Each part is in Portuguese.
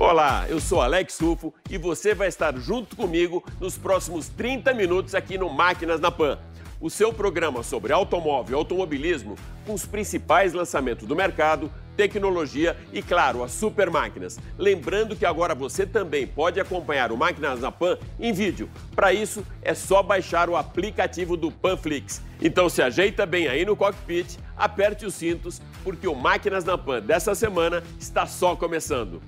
Olá, eu sou Alex Rufo e você vai estar junto comigo nos próximos 30 minutos aqui no Máquinas na Pan. O seu programa sobre automóvel e automobilismo com os principais lançamentos do mercado, tecnologia e, claro, as super máquinas. Lembrando que agora você também pode acompanhar o Máquinas na Pan em vídeo. Para isso, é só baixar o aplicativo do Panflix. Então se ajeita bem aí no cockpit, aperte os cintos, porque o Máquinas na Pan dessa semana está só começando.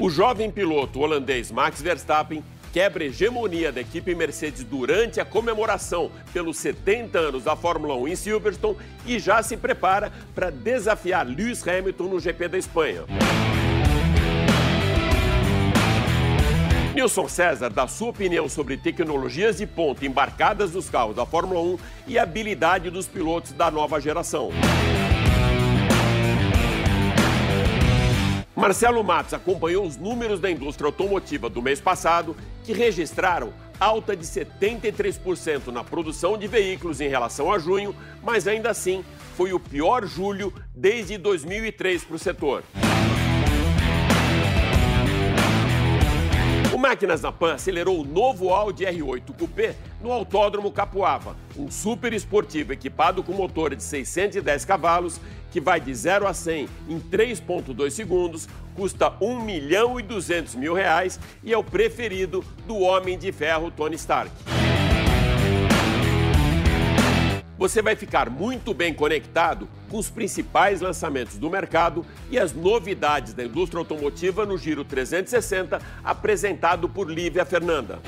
O jovem piloto holandês Max Verstappen quebra a hegemonia da equipe Mercedes durante a comemoração pelos 70 anos da Fórmula 1 em Silverstone e já se prepara para desafiar Lewis Hamilton no GP da Espanha. Nilson César dá sua opinião sobre tecnologias de ponta embarcadas nos carros da Fórmula 1 e habilidade dos pilotos da nova geração. Marcelo Matos acompanhou os números da indústria automotiva do mês passado, que registraram alta de 73% na produção de veículos em relação a junho, mas ainda assim foi o pior julho desde 2003 para o setor. O Máquinas na Pan acelerou o novo Audi R8 Coupé no Autódromo Capuava, um super esportivo equipado com motor de 610 cavalos que vai de 0 a 100 em 3,2 segundos, custa 1 milhão e 200 mil reais e é o preferido do Homem de Ferro Tony Stark. Você vai ficar muito bem conectado com os principais lançamentos do mercado e as novidades da indústria automotiva no Giro 360, apresentado por Lívia Fernanda.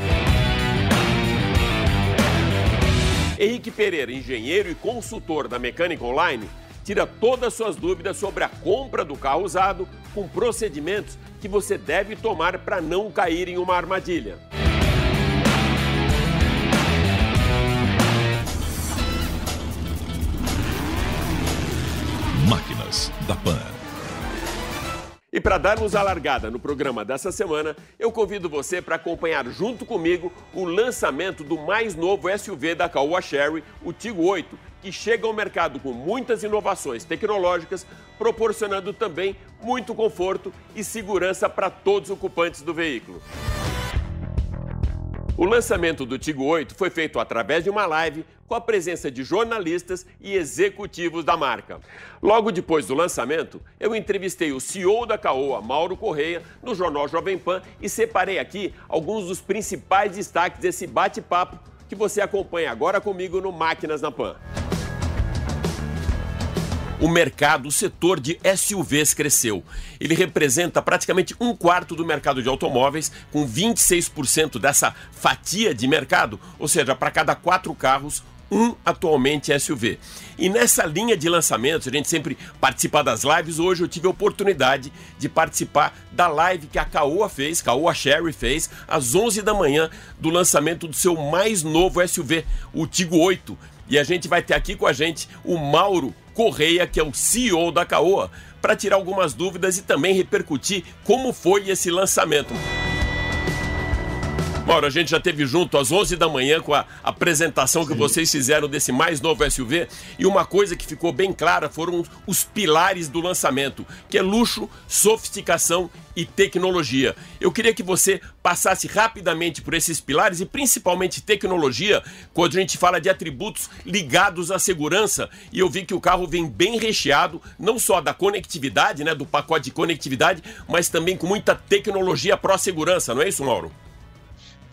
Henrique Pereira, engenheiro e consultor da Mecânica Online, tira todas as suas dúvidas sobre a compra do carro usado com procedimentos que você deve tomar para não cair em uma armadilha. Máquinas da Pan. E para darmos a largada no programa dessa semana, eu convido você para acompanhar junto comigo o lançamento do mais novo SUV da Caoa Sherry, o Tigo 8, que chega ao mercado com muitas inovações tecnológicas, proporcionando também muito conforto e segurança para todos os ocupantes do veículo. O lançamento do Tigo 8 foi feito através de uma live com a presença de jornalistas e executivos da marca. Logo depois do lançamento, eu entrevistei o CEO da Caoa, Mauro Correia, no jornal Jovem Pan e separei aqui alguns dos principais destaques desse bate-papo que você acompanha agora comigo no Máquinas na Pan o mercado, o setor de SUVs cresceu. Ele representa praticamente um quarto do mercado de automóveis, com 26% dessa fatia de mercado, ou seja, para cada quatro carros, um atualmente SUV. E nessa linha de lançamentos, a gente sempre participa das lives. Hoje eu tive a oportunidade de participar da live que a Caoa fez, Caoa Sherry fez, às 11 da manhã, do lançamento do seu mais novo SUV, o Tigo 8. E a gente vai ter aqui com a gente o Mauro Correia, que é o CEO da Caoa, para tirar algumas dúvidas e também repercutir como foi esse lançamento. Mauro, a gente já teve junto às 11 da manhã com a apresentação que Sim. vocês fizeram desse mais novo SUV e uma coisa que ficou bem clara foram os pilares do lançamento, que é luxo, sofisticação e tecnologia. Eu queria que você passasse rapidamente por esses pilares e principalmente tecnologia, quando a gente fala de atributos ligados à segurança. E eu vi que o carro vem bem recheado, não só da conectividade, né, do pacote de conectividade, mas também com muita tecnologia pró-segurança, não é isso, Mauro?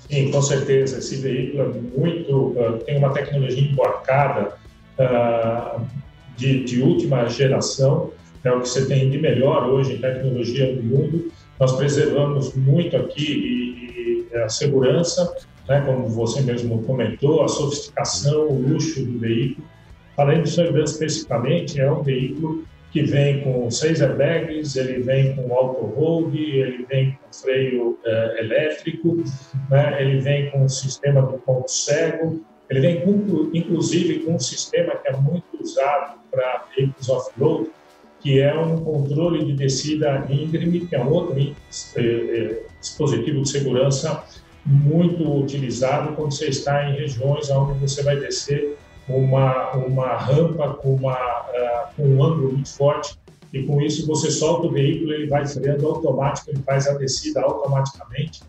Sim, com certeza. Esse veículo é muito, uh, tem uma tecnologia embarcada uh, de, de, última geração, é o que você tem de melhor hoje em tecnologia no mundo. Nós preservamos muito aqui e, e a segurança, né, como você mesmo comentou, a sofisticação, o luxo do veículo. Falando de segurança especificamente, é um veículo que vem com seis airbags, ele vem com auto-hold, ele vem com freio uh, elétrico, né? ele vem com um sistema de ponto cego, ele vem com, inclusive com um sistema que é muito usado para veículos off-road, que é um controle de descida íngreme, que é um outro eh, eh, dispositivo de segurança muito utilizado quando você está em regiões onde você vai descer uma, uma rampa com, uma, uh, com um ângulo muito forte e com isso você solta o veículo, ele vai freando automático, ele faz a descida automaticamente.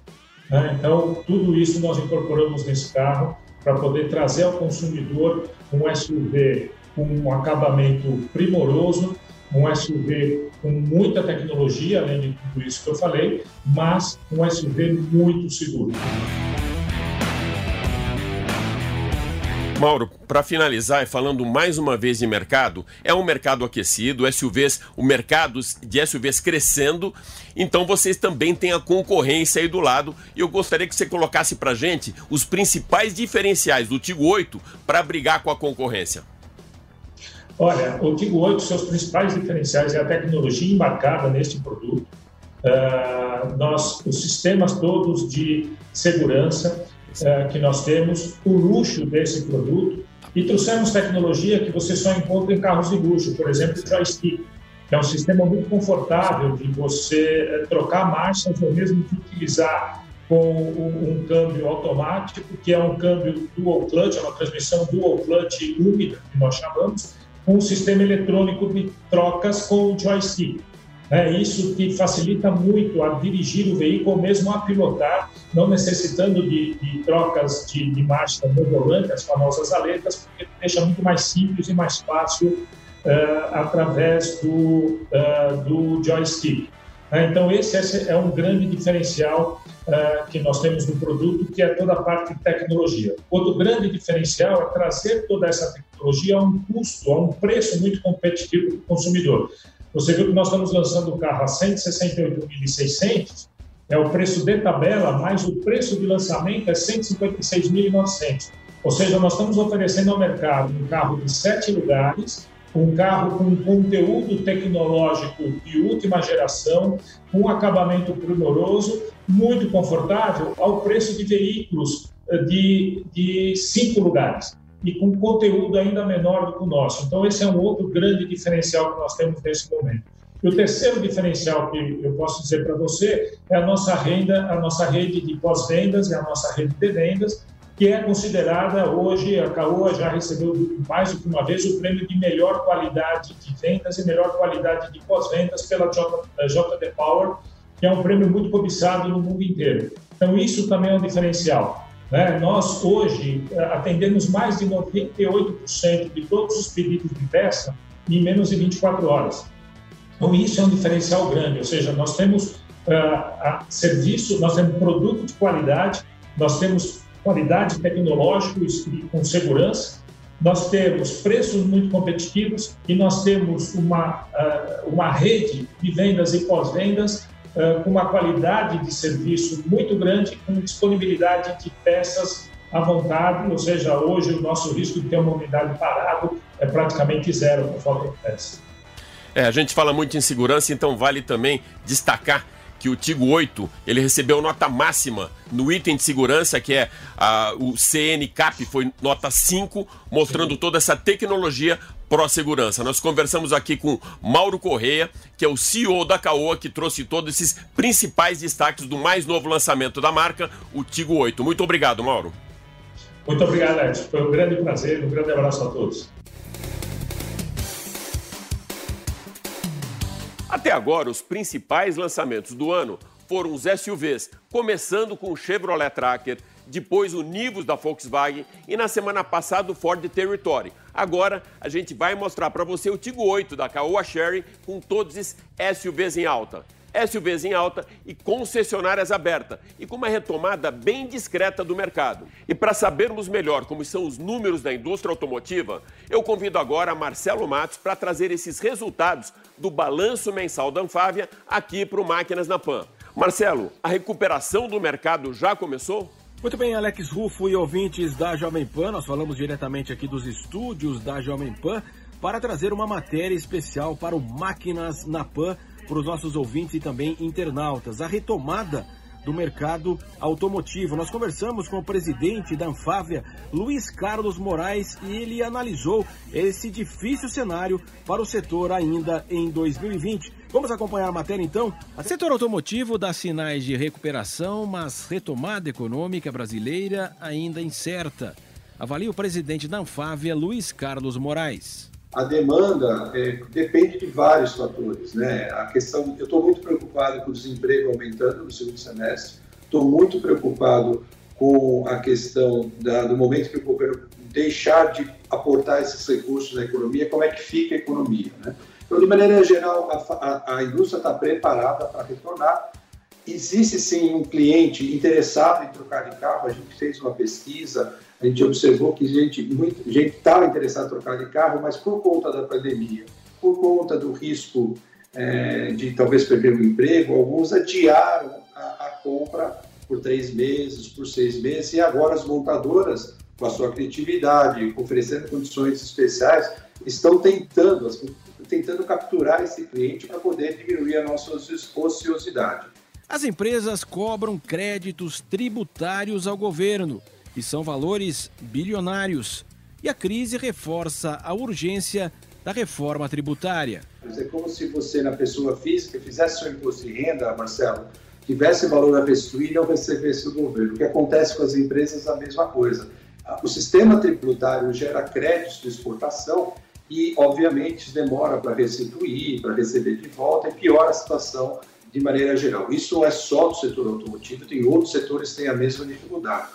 Né? Então, tudo isso nós incorporamos nesse carro para poder trazer ao consumidor um SUV com um acabamento primoroso, um SUV com muita tecnologia, além de tudo isso que eu falei, mas um SUV muito seguro. Mauro, para finalizar falando mais uma vez de mercado, é um mercado aquecido, SUVs, o mercado de SUVs crescendo, então vocês também têm a concorrência aí do lado e eu gostaria que você colocasse para gente os principais diferenciais do Tigo 8 para brigar com a concorrência. Olha, o Tigo 8, seus principais diferenciais é a tecnologia embarcada neste produto, uh, nós, os sistemas todos de segurança, é, que nós temos, o luxo desse produto e trouxemos tecnologia que você só encontra em carros de luxo, por exemplo, o joystick, que é um sistema muito confortável de você é, trocar marchas ou mesmo utilizar com um, um, câmbio automático, que é um câmbio dual clutch, é uma transmissão dual clutch úmida, que nós chamamos, um sistema eletrônico de trocas com o joystick. É isso que facilita muito a dirigir o veículo, mesmo a pilotar, não necessitando de, de trocas de, de marcha no volante, as famosas aletas, porque deixa muito mais simples e mais fácil uh, através do, uh, do joystick. Uh, então, esse, é um grande diferencial que nós temos no produto, que é toda a parte de tecnologia. Outro grande diferencial é trazer toda essa tecnologia a um custo, a um preço muito competitivo para o consumidor. Você viu que nós estamos lançando o carro a 168.600, é o preço de tabela, mas o preço de lançamento é 156.900. Ou seja, nós estamos oferecendo ao mercado um carro de sete lugares, um carro com conteúdo tecnológico de última geração, com um acabamento primoroso, muito confortável, ao preço de veículos eh, de, de cinco lugares e com conteúdo ainda menor do que o nosso. Então, esse é um outro grande diferencial que nós temos nesse momento. E o terceiro diferencial que eu posso dizer para você é a nossa renda, a nossa rede de pós-vendas e a nossa rede de vendas, que é considerada hoje, a Caoa já recebeu mais do que uma vez o prêmio de melhor qualidade de vendas e melhor qualidade de pós-vendas pela JD Power, que é um prêmio muito cobiçado no mundo inteiro. Então, isso também é um diferencial. Né? Nós, hoje, eh, atendemos mais de 98% de todos os pedidos de peça em menos de 24 horas. Então, isso é um diferencial grande, ou seja, nós temos uh, serviço, nós temos produto de qualidade, nós temos qualidade tecnológica e com segurança, nós temos preços muito competitivos e nós temos uma, uh, uma rede de vendas e pós-vendas com uma qualidade de serviço muito grande, com disponibilidade de peças à vontade, ou seja, hoje o nosso risco de ter uma unidade parada é praticamente zero de peças. É, a gente fala muito em segurança, então vale também destacar que o Tigo 8 ele recebeu nota máxima no item de segurança, que é a, o CNCAP, foi nota 5, mostrando toda essa tecnologia pró-segurança. Nós conversamos aqui com Mauro Correia, que é o CEO da Caoa, que trouxe todos esses principais destaques do mais novo lançamento da marca, o Tigo 8. Muito obrigado, Mauro. Muito obrigado, Edson. Foi um grande prazer, um grande abraço a todos. Até agora, os principais lançamentos do ano foram os SUVs, começando com o Chevrolet Tracker, depois o Nivus da Volkswagen e na semana passada o Ford Territory. Agora a gente vai mostrar para você o Tigo 8 da Caoa Sherry com todos esses SUVs em alta. SUVs em alta e concessionárias abertas e com uma retomada bem discreta do mercado. E para sabermos melhor como são os números da indústria automotiva, eu convido agora Marcelo Matos para trazer esses resultados do balanço mensal da Anfávia aqui para o Máquinas na Pan. Marcelo, a recuperação do mercado já começou? Muito bem, Alex Rufo e ouvintes da Jovem Pan, nós falamos diretamente aqui dos estúdios da Jovem Pan para trazer uma matéria especial para o Máquinas na Pan para os nossos ouvintes e também internautas. A retomada do mercado automotivo. Nós conversamos com o presidente da Anfávia, Luiz Carlos Moraes, e ele analisou esse difícil cenário para o setor ainda em 2020. Vamos acompanhar a matéria então? O setor automotivo dá sinais de recuperação, mas retomada econômica brasileira ainda incerta. Avalia o presidente da Anfávia, Luiz Carlos Moraes. A demanda é, depende de vários fatores, né? A questão, eu estou muito preocupado com o desemprego aumentando no segundo semestre, estou muito preocupado com a questão da, do momento que o governo deixar de aportar esses recursos na economia, como é que fica a economia, né? Então, de maneira geral, a, a, a indústria está preparada para retornar. Existe sim um cliente interessado em trocar de carro. A gente fez uma pesquisa, a gente observou que gente, muita gente estava interessada em trocar de carro, mas por conta da pandemia, por conta do risco é, de talvez perder o emprego, alguns adiaram a, a compra por três meses, por seis meses, e agora as montadoras, com a sua criatividade, oferecendo condições especiais, estão tentando, tentando capturar esse cliente para poder diminuir a nossa ociosidade. As empresas cobram créditos tributários ao governo, são valores bilionários. E a crise reforça a urgência da reforma tributária. É como se você, na pessoa física, fizesse seu imposto de renda, Marcelo, tivesse valor a restituir e não recebesse do governo. O que acontece com as empresas é a mesma coisa. O sistema tributário gera créditos de exportação e, obviamente, demora para restituir, para receber de volta e piora a situação de maneira geral. Isso não é só do setor automotivo, tem outros setores que têm a mesma dificuldade.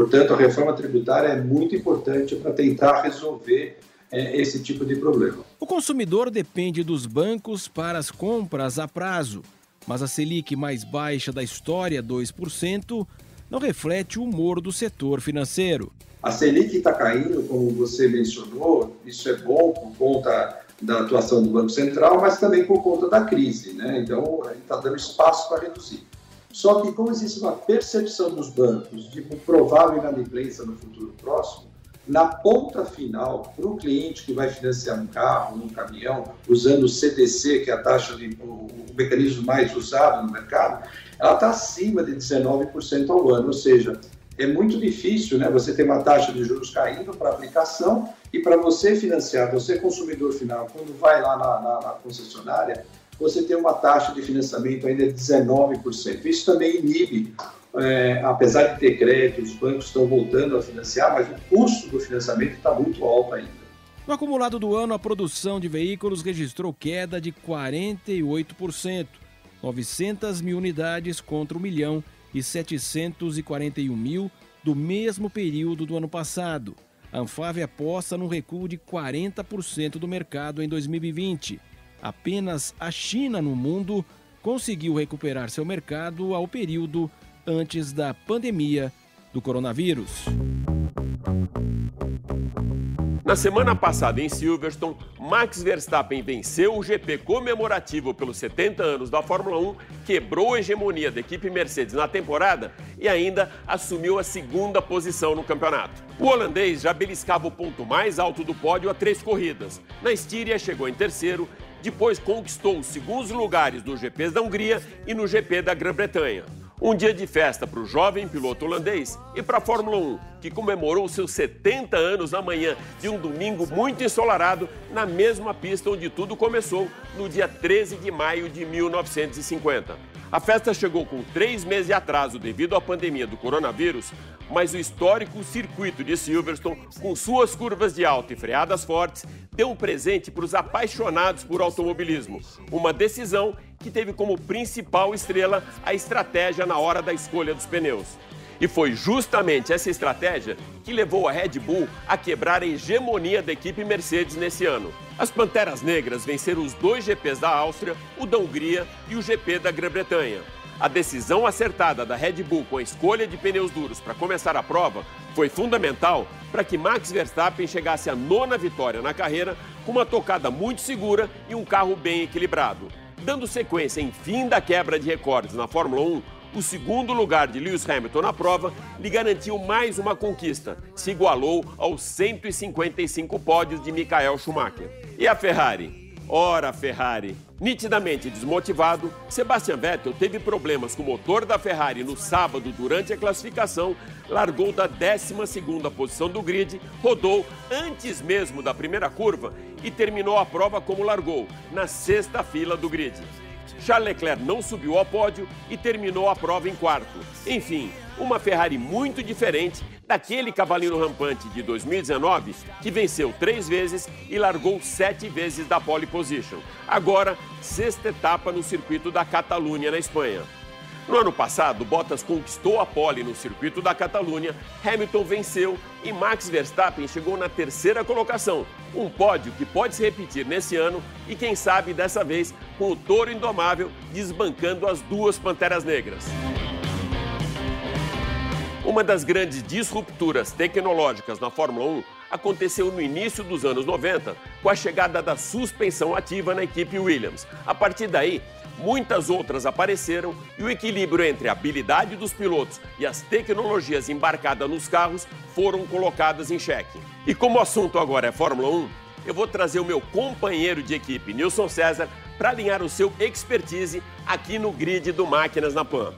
Portanto, a reforma tributária é muito importante para tentar resolver é, esse tipo de problema. O consumidor depende dos bancos para as compras a prazo, mas a Selic mais baixa da história, 2%, não reflete o humor do setor financeiro. A Selic está caindo, como você mencionou, isso é bom por conta da atuação do Banco Central, mas também por conta da crise, né? Então, a gente está dando espaço para reduzir. Só que, como existe uma percepção dos bancos de provável inadimplência no futuro próximo, na ponta final, para o cliente que vai financiar um carro, um caminhão, usando o CDC, que é a taxa de, o, o mecanismo mais usado no mercado, ela está acima de 19% ao ano, ou seja, é muito difícil né, você ter uma taxa de juros caindo para aplicação e para você financiar, você consumidor final, quando vai lá na, na, na concessionária, você tem uma taxa de financiamento ainda de 19%. Isso também inibe, é, apesar de ter crédito, os bancos estão voltando a financiar, mas o custo do financiamento está muito alto ainda. No acumulado do ano, a produção de veículos registrou queda de 48%, 900 mil unidades contra 1 milhão e 741 mil do mesmo período do ano passado. A Anfávia aposta num recuo de 40% do mercado em 2020. Apenas a China no mundo conseguiu recuperar seu mercado ao período antes da pandemia do coronavírus. Na semana passada, em Silverstone, Max Verstappen venceu o GP comemorativo pelos 70 anos da Fórmula 1, quebrou a hegemonia da equipe Mercedes na temporada e ainda assumiu a segunda posição no campeonato. O holandês já beliscava o ponto mais alto do pódio a três corridas. Na Estíria, chegou em terceiro, depois conquistou os segundos lugares nos GPs da Hungria e no GP da Grã-Bretanha. Um dia de festa para o jovem piloto holandês e para a Fórmula 1, que comemorou seus 70 anos na manhã de um domingo muito ensolarado na mesma pista onde tudo começou, no dia 13 de maio de 1950. A festa chegou com três meses de atraso devido à pandemia do coronavírus, mas o histórico circuito de Silverstone, com suas curvas de alta e freadas fortes, deu um presente para os apaixonados por automobilismo. Uma decisão que teve como principal estrela a estratégia na hora da escolha dos pneus. E foi justamente essa estratégia que levou a Red Bull a quebrar a hegemonia da equipe Mercedes nesse ano. As Panteras Negras venceram os dois GPs da Áustria, o da Hungria e o GP da Grã-Bretanha. A decisão acertada da Red Bull com a escolha de pneus duros para começar a prova foi fundamental para que Max Verstappen chegasse à nona vitória na carreira com uma tocada muito segura e um carro bem equilibrado. Dando sequência em fim da quebra de recordes na Fórmula 1, o segundo lugar de Lewis Hamilton na prova lhe garantiu mais uma conquista, se igualou aos 155 pódios de Michael Schumacher. E a Ferrari? Ora, Ferrari! Nitidamente desmotivado, Sebastian Vettel teve problemas com o motor da Ferrari no sábado durante a classificação, largou da 12ª posição do grid, rodou antes mesmo da primeira curva e terminou a prova como largou, na sexta fila do grid. Charles Leclerc não subiu ao pódio e terminou a prova em quarto. Enfim, uma Ferrari muito diferente daquele cavalinho rampante de 2019 que venceu três vezes e largou sete vezes da pole position. Agora, sexta etapa no circuito da Catalunha, na Espanha. No ano passado, Bottas conquistou a pole no circuito da Catalunha, Hamilton venceu e Max Verstappen chegou na terceira colocação. Um pódio que pode se repetir nesse ano e, quem sabe, dessa vez com o touro indomável desbancando as duas panteras negras. Uma das grandes disrupturas tecnológicas na Fórmula 1 aconteceu no início dos anos 90, com a chegada da suspensão ativa na equipe Williams. A partir daí, muitas outras apareceram e o equilíbrio entre a habilidade dos pilotos e as tecnologias embarcadas nos carros foram colocadas em xeque. E como o assunto agora é Fórmula 1, eu vou trazer o meu companheiro de equipe, Nilson César, para alinhar o seu expertise aqui no grid do Máquinas na Pan.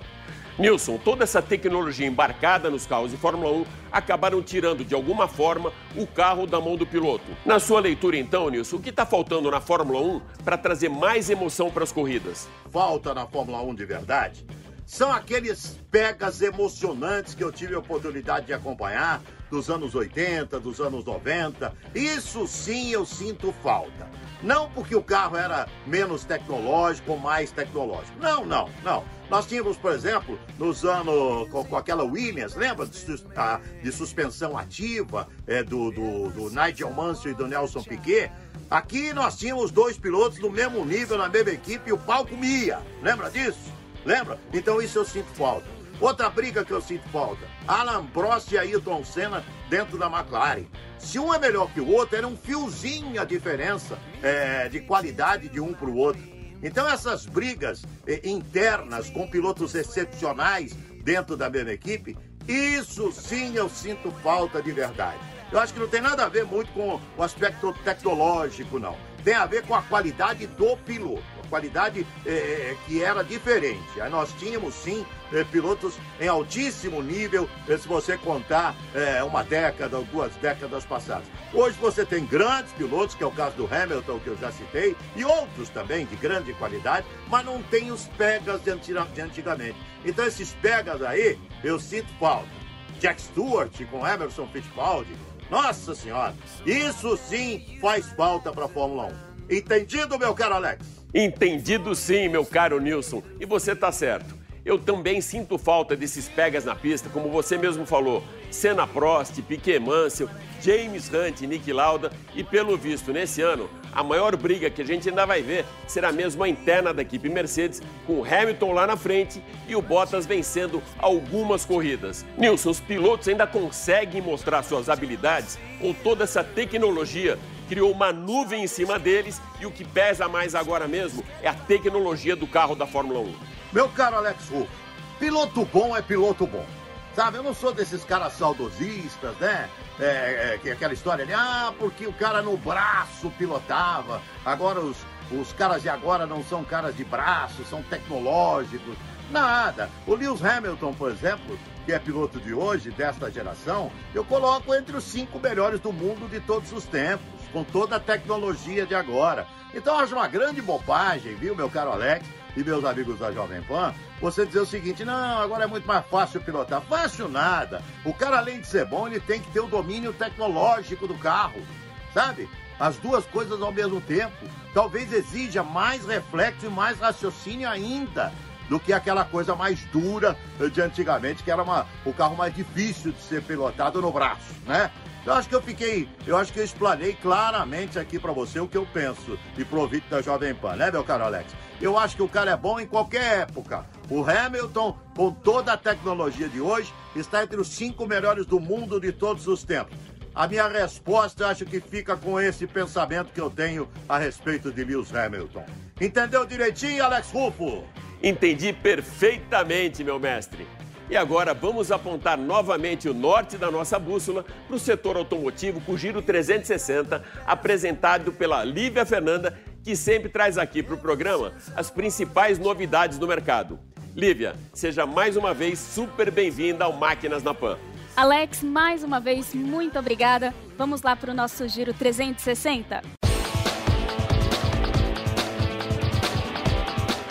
Nilson, toda essa tecnologia embarcada nos carros de Fórmula 1 acabaram tirando, de alguma forma, o carro da mão do piloto. Na sua leitura, então, Nilson, o que está faltando na Fórmula 1 para trazer mais emoção para as corridas? Falta na Fórmula 1 de verdade são aqueles pegas emocionantes que eu tive a oportunidade de acompanhar dos anos 80, dos anos 90. Isso sim eu sinto falta. Não porque o carro era menos tecnológico ou mais tecnológico. Não, não, não. Nós tínhamos, por exemplo, nos anos com, com aquela Williams, lembra de, de suspensão ativa é, do, do, do Nigel Mansell e do Nelson Piquet? Aqui nós tínhamos dois pilotos do mesmo nível na mesma equipe e o pau comia. Lembra disso? Lembra? Então isso eu sinto falta. Outra briga que eu sinto falta: Alan Prost e Ayrton Senna dentro da McLaren. Se um é melhor que o outro, era um fiozinho a diferença é, de qualidade de um para o outro. Então essas brigas é, internas com pilotos excepcionais dentro da mesma equipe, isso sim eu sinto falta de verdade. Eu acho que não tem nada a ver muito com o aspecto tecnológico, não. Tem a ver com a qualidade do piloto qualidade é, é, que era diferente. Nós tínhamos sim é, pilotos em altíssimo nível, se você contar uma década ou duas décadas passadas. Hoje você tem grandes pilotos, que é o caso do Hamilton, que eu já citei, e outros também de grande qualidade, mas não tem os pegas de, antigamente. Então esses pegas aí, eu sinto falta. Jack Stewart com Emerson Fittipaldi, nossa senhora, isso sim faz falta para a Fórmula 1. Entendido, meu caro Alex? Entendido sim, meu caro Nilson. E você tá certo. Eu também sinto falta desses pegas na pista, como você mesmo falou. Senna Prost, Piquet Mansell, James Hunt, Nick Lauda e pelo visto nesse ano, a maior briga que a gente ainda vai ver será mesmo a interna da equipe Mercedes, com Hamilton lá na frente e o Bottas vencendo algumas corridas. Nilson, os pilotos ainda conseguem mostrar suas habilidades ou toda essa tecnologia criou uma nuvem em cima deles e o que pesa mais agora mesmo é a tecnologia do carro da Fórmula 1. Meu caro Alex Ruff, piloto bom é piloto bom. Sabe, eu não sou desses caras saudosistas, né? É, é, aquela história de, ah, porque o cara no braço pilotava, agora os, os caras de agora não são caras de braço, são tecnológicos. Nada. O Lewis Hamilton, por exemplo, que é piloto de hoje, desta geração, eu coloco entre os cinco melhores do mundo de todos os tempos com toda a tecnologia de agora. Então acho uma grande bobagem, viu, meu caro Alex e meus amigos da Jovem Pan, você dizer o seguinte: não, agora é muito mais fácil pilotar. Fácil nada. O cara, além de ser bom, ele tem que ter o domínio tecnológico do carro, sabe? As duas coisas ao mesmo tempo. Talvez exija mais reflexo e mais raciocínio ainda do que aquela coisa mais dura de antigamente, que era uma, o carro mais difícil de ser pilotado no braço, né? Eu acho que eu fiquei, eu acho que eu explanei claramente aqui para você o que eu penso e pro ouvinte da Jovem Pan, né, meu caro Alex? Eu acho que o cara é bom em qualquer época. O Hamilton, com toda a tecnologia de hoje, está entre os cinco melhores do mundo de todos os tempos. A minha resposta, eu acho que fica com esse pensamento que eu tenho a respeito de Lewis Hamilton. Entendeu direitinho, Alex Rufo? Entendi perfeitamente, meu mestre. E agora vamos apontar novamente o norte da nossa bússola para o setor automotivo com o Giro 360, apresentado pela Lívia Fernanda, que sempre traz aqui para o programa as principais novidades do mercado. Lívia, seja mais uma vez super bem-vinda ao Máquinas na Pan. Alex, mais uma vez, muito obrigada. Vamos lá para o nosso Giro 360?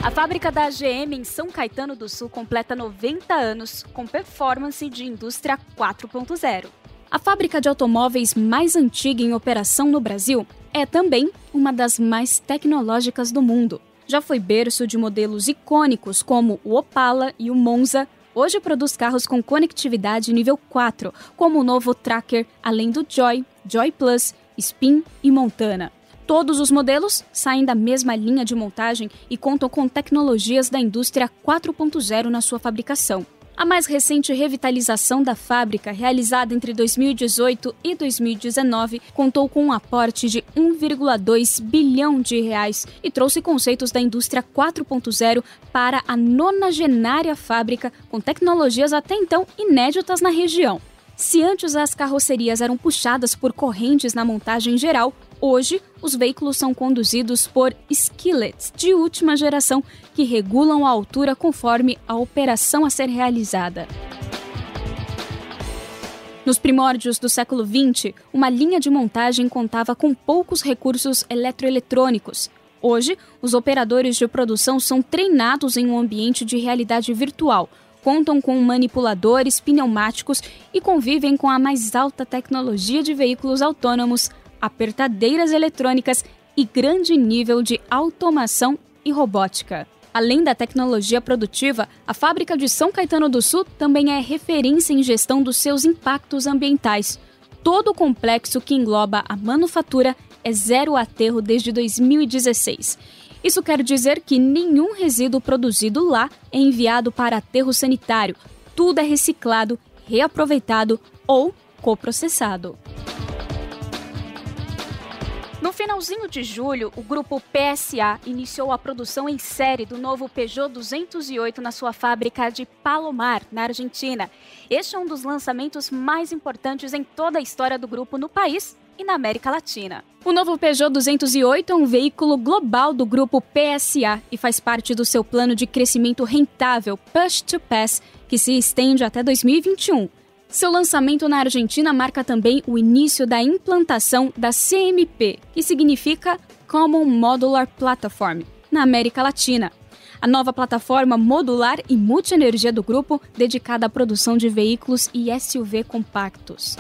A fábrica da GM em São Caetano do Sul completa 90 anos com performance de indústria 4.0. A fábrica de automóveis mais antiga em operação no Brasil é também uma das mais tecnológicas do mundo. Já foi berço de modelos icônicos como o Opala e o Monza. Hoje produz carros com conectividade nível 4, como o novo Tracker, além do Joy, Joy Plus, Spin e Montana. Todos os modelos saem da mesma linha de montagem e contam com tecnologias da indústria 4.0 na sua fabricação. A mais recente revitalização da fábrica, realizada entre 2018 e 2019, contou com um aporte de 1,2 bilhão de reais e trouxe conceitos da indústria 4.0 para a nonagenária fábrica, com tecnologias até então inéditas na região. Se antes as carrocerias eram puxadas por correntes na montagem geral, Hoje, os veículos são conduzidos por skillets de última geração que regulam a altura conforme a operação a ser realizada. Nos primórdios do século XX, uma linha de montagem contava com poucos recursos eletroeletrônicos. Hoje, os operadores de produção são treinados em um ambiente de realidade virtual, contam com manipuladores pneumáticos e convivem com a mais alta tecnologia de veículos autônomos apertadeiras eletrônicas e grande nível de automação e robótica. Além da tecnologia produtiva, a fábrica de São Caetano do Sul também é referência em gestão dos seus impactos ambientais. Todo o complexo que engloba a manufatura é zero aterro desde 2016. Isso quer dizer que nenhum resíduo produzido lá é enviado para aterro sanitário. Tudo é reciclado, reaproveitado ou coprocessado. No finalzinho de julho, o grupo PSA iniciou a produção em série do novo Peugeot 208 na sua fábrica de Palomar, na Argentina. Este é um dos lançamentos mais importantes em toda a história do grupo no país e na América Latina. O novo Peugeot 208 é um veículo global do grupo PSA e faz parte do seu plano de crescimento rentável Push to Pass, que se estende até 2021. Seu lançamento na Argentina marca também o início da implantação da CMP, que significa Common Modular Platform, na América Latina. A nova plataforma modular e multienergia do grupo, dedicada à produção de veículos e SUV compactos.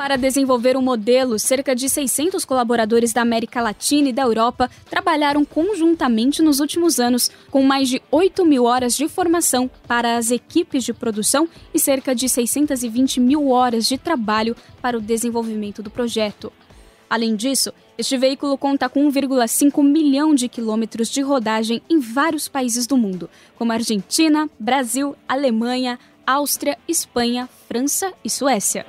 Para desenvolver o um modelo, cerca de 600 colaboradores da América Latina e da Europa trabalharam conjuntamente nos últimos anos, com mais de 8 mil horas de formação para as equipes de produção e cerca de 620 mil horas de trabalho para o desenvolvimento do projeto. Além disso, este veículo conta com 1,5 milhão de quilômetros de rodagem em vários países do mundo, como Argentina, Brasil, Alemanha, Áustria, Espanha, França e Suécia.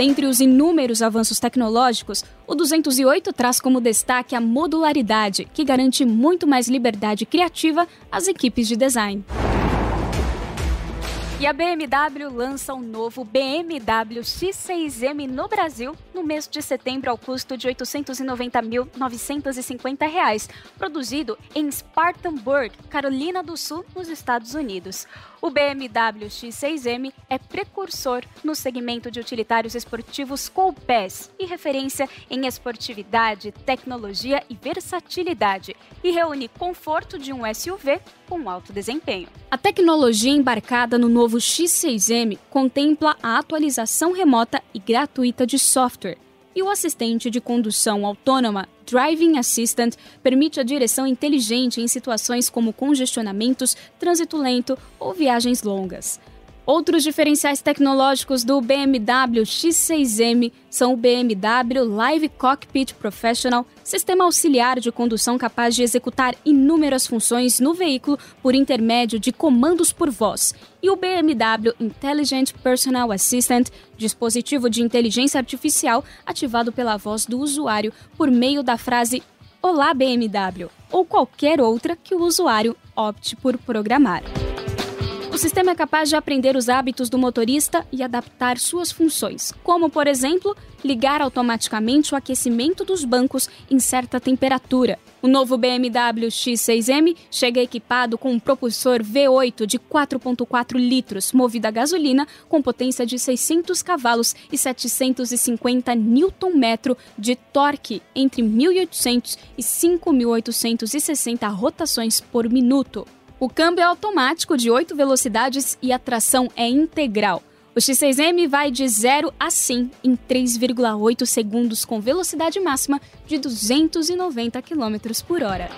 Dentre os inúmeros avanços tecnológicos, o 208 traz como destaque a modularidade, que garante muito mais liberdade criativa às equipes de design. E a BMW lança um novo BMW X6M no Brasil no mês de setembro ao custo de R$ 890.950, produzido em Spartanburg, Carolina do Sul, nos Estados Unidos. O BMW X6M é precursor no segmento de utilitários esportivos Coupés e referência em esportividade, tecnologia e versatilidade, e reúne conforto de um SUV com alto desempenho. A tecnologia embarcada no novo X6M contempla a atualização remota e gratuita de software e o assistente de condução autônoma Driving Assistant permite a direção inteligente em situações como congestionamentos, trânsito lento ou viagens longas. Outros diferenciais tecnológicos do BMW X6M são o BMW Live Cockpit Professional, sistema auxiliar de condução capaz de executar inúmeras funções no veículo por intermédio de comandos por voz, e o BMW Intelligent Personal Assistant, dispositivo de inteligência artificial ativado pela voz do usuário por meio da frase Olá BMW ou qualquer outra que o usuário opte por programar. Sistema é capaz de aprender os hábitos do motorista e adaptar suas funções, como, por exemplo, ligar automaticamente o aquecimento dos bancos em certa temperatura. O novo BMW X6M chega equipado com um propulsor V8 de 4.4 litros, movido a gasolina, com potência de 600 cavalos e 750 Nm de torque, entre 1.800 e 5.860 rotações por minuto. O câmbio é automático de 8 velocidades e a tração é integral. O X6M vai de 0 a 100 em 3,8 segundos com velocidade máxima de 290 km por hora.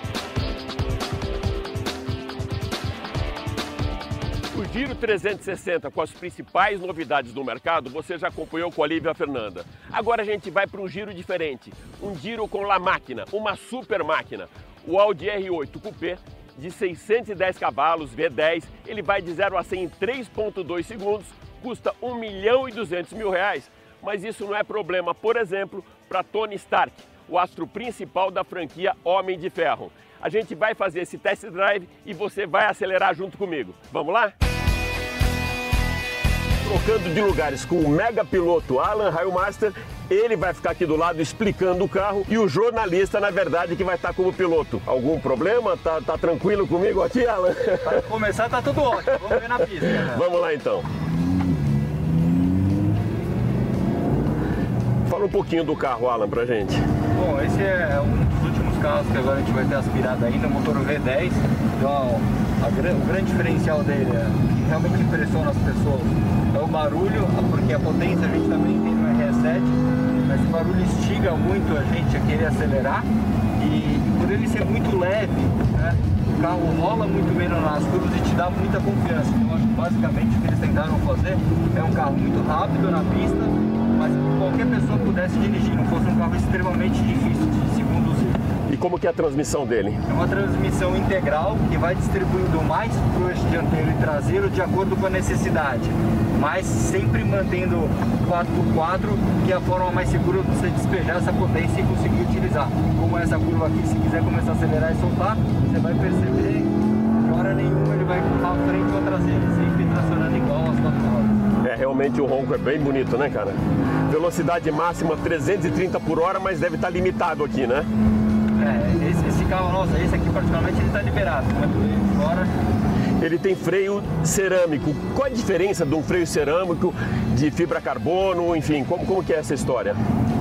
O Giro 360 com as principais novidades do mercado você já acompanhou com a Lívia Fernanda. Agora a gente vai para um giro diferente, um giro com La Máquina, uma super máquina. O Audi R8 Coupé de 610 cavalos, V10, ele vai de 0 a 100 em 3,2 segundos, custa 1 milhão e 200 mil reais, mas isso não é problema, por exemplo, para Tony Stark, o astro principal da franquia Homem de Ferro. A gente vai fazer esse test drive e você vai acelerar junto comigo. Vamos lá? Trocando de lugares com o mega piloto Alan Railmaster ele vai ficar aqui do lado explicando o carro e o jornalista, na verdade, que vai estar como piloto. Algum problema? Tá, tá tranquilo comigo aqui, Alan? Para começar, tá tudo ótimo. Vamos ver na pista. Né? Vamos lá então. Fala um pouquinho do carro, Alan, pra gente. Bom, esse é um dos últimos carros que agora a gente vai ter aspirado ainda, motor V10. Então, a, o grande diferencial dele, é, que realmente impressiona as pessoas, é o barulho, porque a potência a gente também tem no RS7 esse barulho instiga muito a gente a querer acelerar e por ele ser muito leve, né, o carro rola muito menos nas curvas e te dá muita confiança. Então acho que basicamente o que eles tentaram fazer é um carro muito rápido na pista, mas que qualquer pessoa pudesse dirigir, não fosse um carro extremamente difícil de se conduzir. E como que é a transmissão dele? É uma transmissão integral que vai distribuindo mais para o eixo dianteiro e traseiro de acordo com a necessidade, mas sempre mantendo 4x4, que é a forma mais segura de você despejar essa potência e conseguir utilizar. Como essa curva aqui, se quiser começar a acelerar e soltar, você vai perceber que hora nenhuma ele vai empurrar a frente ou a traseira, sempre tracionando igual as quatro rodas. É, realmente o ronco é bem bonito, né, cara? Velocidade máxima 330 por hora, mas deve estar limitado aqui, né? É, esse, esse carro nosso, esse aqui particularmente, ele está liberado, mas fora ele tem freio cerâmico. Qual a diferença de um freio cerâmico de fibra carbono, enfim, como, como que é essa história?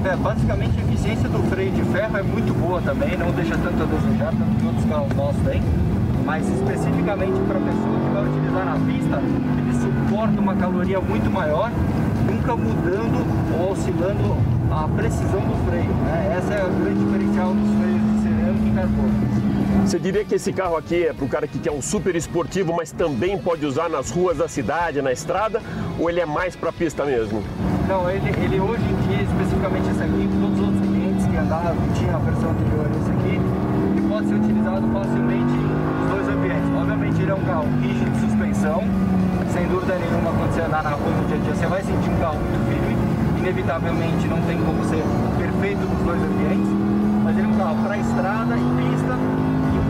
É, basicamente a eficiência do freio de ferro é muito boa também, não deixa tanto a desejar, tanto que outros carros nossos têm, mas especificamente para a pessoa que vai utilizar na pista, ele suporta uma caloria muito maior, nunca mudando ou oscilando a precisão do freio. Né? Essa é a grande diferencial dos freios Você diria que esse carro aqui é para o cara que quer um super esportivo, mas também pode usar nas ruas da cidade, na estrada, ou ele é mais para pista mesmo? Não, ele, ele hoje em dia, especificamente esse aqui, todos os outros clientes que andavam, tinha a versão anterior esse aqui, ele pode ser utilizado facilmente nos dois ambientes. Obviamente ele é um carro rígido de suspensão, sem dúvida nenhuma, quando você andar na rua no dia a dia, você vai sentir um carro muito firme, inevitavelmente não tem como ser perfeito nos dois ambientes, mas ele é um carro para estrada e pista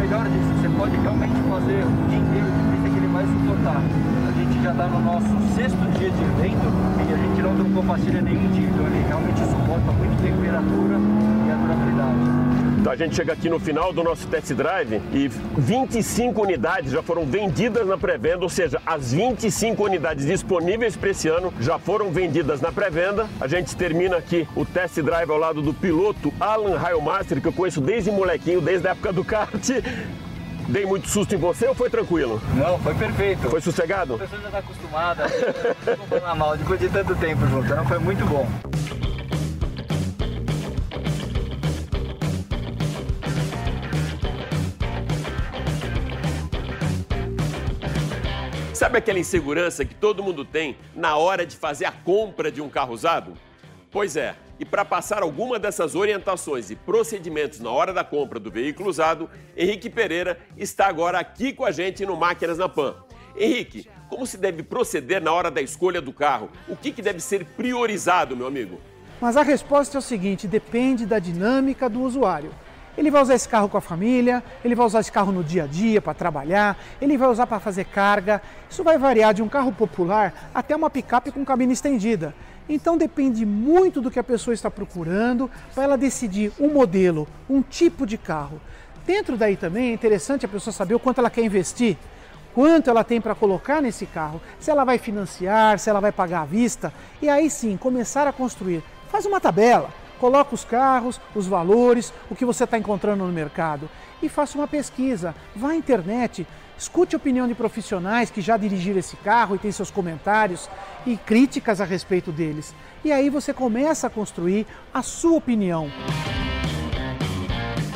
melhor disso, você pode realmente fazer o dia inteiro de pista que ele vai suportar. A gente já está no nosso sexto dia de evento e a gente não trocou pastilha nenhum dia, então ele realmente suporta muito temperatura e a durabilidade. Então a gente chega aqui no final do nosso test drive e 25 unidades já foram vendidas na pré-venda, ou seja, as 25 unidades disponíveis para esse ano já foram vendidas na pré-venda. A gente termina aqui o test drive ao lado do piloto Alan Railmaster, que eu conheço desde molequinho, desde a época do kart. Dei muito susto em você ou foi tranquilo? Não, foi perfeito. Foi sossegado? A pessoa já está acostumada, não falar mal, depois de tanto tempo junto, não foi muito bom. Sabe aquela insegurança que todo mundo tem na hora de fazer a compra de um carro usado? Pois é, e para passar alguma dessas orientações e procedimentos na hora da compra do veículo usado, Henrique Pereira está agora aqui com a gente no Máquinas na Pan. Henrique, como se deve proceder na hora da escolha do carro? O que, que deve ser priorizado, meu amigo? Mas a resposta é o seguinte: depende da dinâmica do usuário. Ele vai usar esse carro com a família, ele vai usar esse carro no dia a dia para trabalhar, ele vai usar para fazer carga. Isso vai variar de um carro popular até uma picape com cabine estendida. Então depende muito do que a pessoa está procurando para ela decidir um modelo, um tipo de carro. Dentro daí também é interessante a pessoa saber o quanto ela quer investir, quanto ela tem para colocar nesse carro, se ela vai financiar, se ela vai pagar à vista, e aí sim começar a construir. Faz uma tabela, coloca os carros, os valores, o que você está encontrando no mercado e faça uma pesquisa. Vá à internet, escute a opinião de profissionais que já dirigiram esse carro e tem seus comentários e críticas a respeito deles. E aí você começa a construir a sua opinião.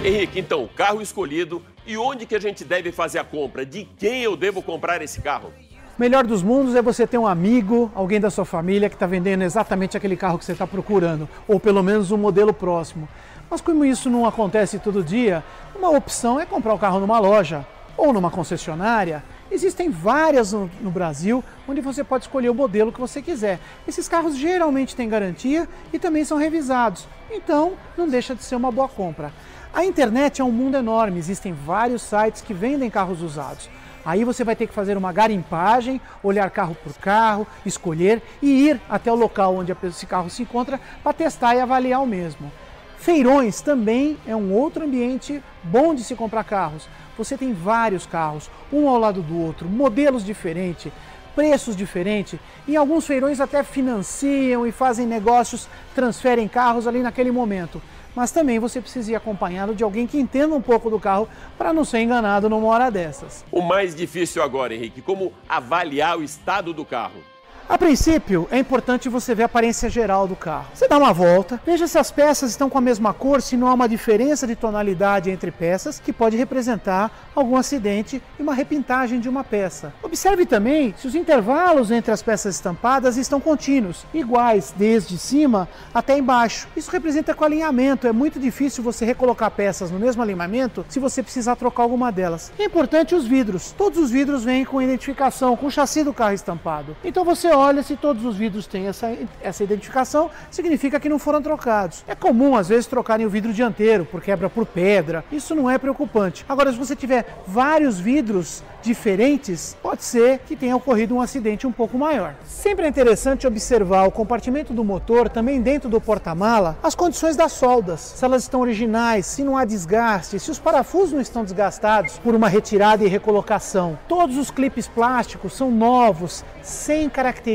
Henrique, então, carro escolhido e onde que a gente deve fazer a compra? De quem eu devo comprar esse carro? Melhor dos mundos é você ter um amigo, alguém da sua família que está vendendo exatamente aquele carro que você está procurando, ou pelo menos um modelo próximo. Mas como isso não acontece todo dia, uma opção é comprar o carro numa loja ou numa concessionária. Existem várias no, no, Brasil onde você pode escolher o modelo que você quiser. Esses carros geralmente têm garantia e também são revisados, então não deixa de ser uma boa compra. A internet é um mundo enorme, existem vários sites que vendem carros usados. Aí você vai ter que fazer uma garimpagem, olhar carro por carro, escolher e ir até o local onde esse carro se encontra para testar e avaliar o mesmo. Feirões também é um outro ambiente bom de se comprar carros. Você tem vários carros, um ao lado do outro, modelos diferentes, preços diferentes. Em alguns feirões até financiam e fazem negócios, transferem carros ali naquele momento mas também você precisa ir acompanhado de alguém que entenda um pouco do carro para não ser enganado numa hora dessas. O mais difícil agora, Henrique, como avaliar o estado do carro? A princípio, é importante você ver a aparência geral do carro. Você dá uma volta, veja se as peças estão com a mesma cor, se não há uma diferença de tonalidade entre peças, que pode representar algum acidente e uma repintagem de uma peça. Observe também se os intervalos entre as peças estampadas estão contínuos, iguais desde cima até embaixo. Isso representa com alinhamento. É muito difícil você recolocar peças no mesmo alinhamento se você precisar trocar alguma delas. É importante os vidros. Todos os vidros vêm com identificação, com o chassi do carro estampado. Então você olha se todos os vidros têm essa, essa identificação, significa que não foram trocados. É comum, às vezes, trocarem o vidro dianteiro por quebra por pedra. Isso não é preocupante. Agora, se você tiver vários vidros diferentes, pode ser que tenha ocorrido um acidente um pouco maior. Sempre é interessante observar o compartimento do motor, também dentro do porta-mala, as condições das soldas, se elas estão originais, se não há desgaste, se os parafusos não estão desgastados por uma retirada e recolocação. Todos os clipes plásticos são novos, sem características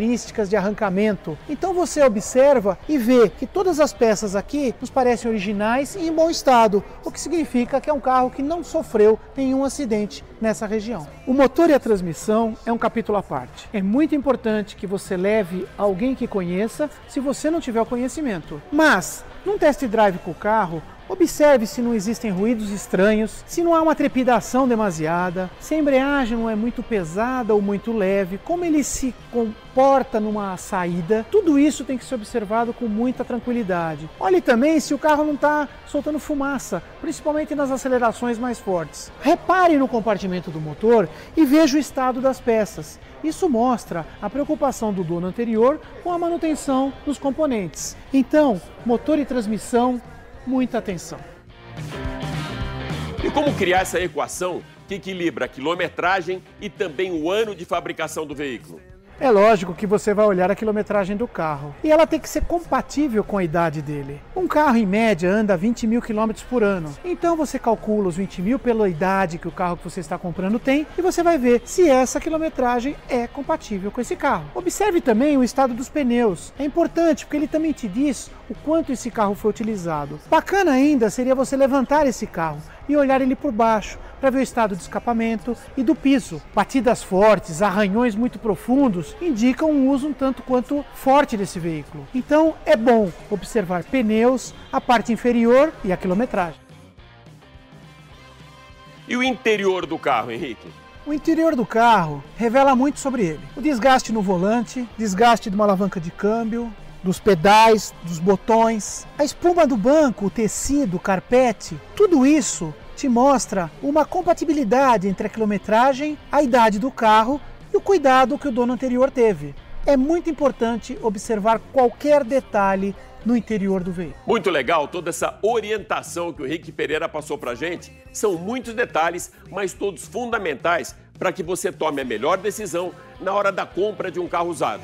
de arrancamento. Então você observa e vê que todas as peças aqui nos parecem originais e em bom estado, o que significa que é um carro que não sofreu nenhum acidente nessa região. O motor e a transmissão é um capítulo à parte. É muito importante que você leve alguém que conheça, se você não tiver o conhecimento. Mas, num test drive com o carro, Observe se não existem ruídos estranhos, se não há uma trepidação demasiada, se a embreagem não é muito pesada ou muito leve, como ele se comporta numa saída. Tudo isso tem que ser observado com muita tranquilidade. Olhe também se o carro não está soltando fumaça, principalmente nas acelerações mais fortes. Repare no compartimento do motor e veja o estado das peças. Isso mostra a preocupação do dono anterior com a manutenção dos componentes. Então, motor e transmissão muita atenção. E como criar essa equação que equilibra a quilometragem e também o ano de fabricação do veículo? É lógico que você vai olhar a quilometragem do carro e ela tem que ser compatível com a idade dele. Um carro, em média, anda 20 mil quilômetros por ano. Então você calcula os 20 mil pela idade que o carro que você está comprando tem e você vai ver se essa quilometragem é compatível com esse carro. Observe também o estado dos pneus. É importante porque ele também te diz o quanto esse carro foi utilizado. Bacana ainda seria você levantar esse carro e olhar ele por baixo para ver o estado de escapamento e do piso. Batidas fortes, arranhões muito profundos indicam um uso um tanto quanto forte desse veículo. Então é bom observar pneus, a parte inferior e a quilometragem. E o interior do carro, Henrique? O interior do carro revela muito sobre ele. O desgaste no volante, desgaste de uma alavanca de câmbio, dos pedais, dos botões, a espuma do banco, o tecido, o carpete, tudo isso te mostra uma compatibilidade entre a quilometragem, a idade do carro e o cuidado que o dono anterior teve. É muito importante observar qualquer detalhe no interior do veículo. Muito legal toda essa orientação que o Henrique Pereira passou para gente. São muitos detalhes, mas todos fundamentais para que você tome a melhor decisão na hora da compra de um carro usado.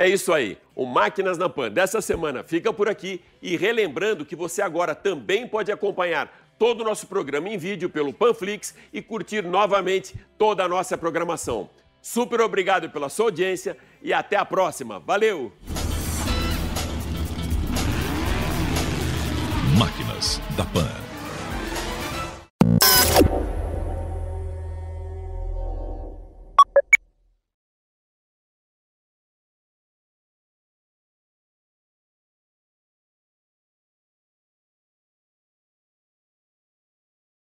É isso aí. O Máquinas na Pan dessa semana fica por aqui e relembrando que você agora também pode acompanhar todo o nosso programa em vídeo pelo Panflix e curtir novamente toda a nossa programação. Super obrigado pela sua audiência e até a próxima. Valeu! Máquinas da Pan.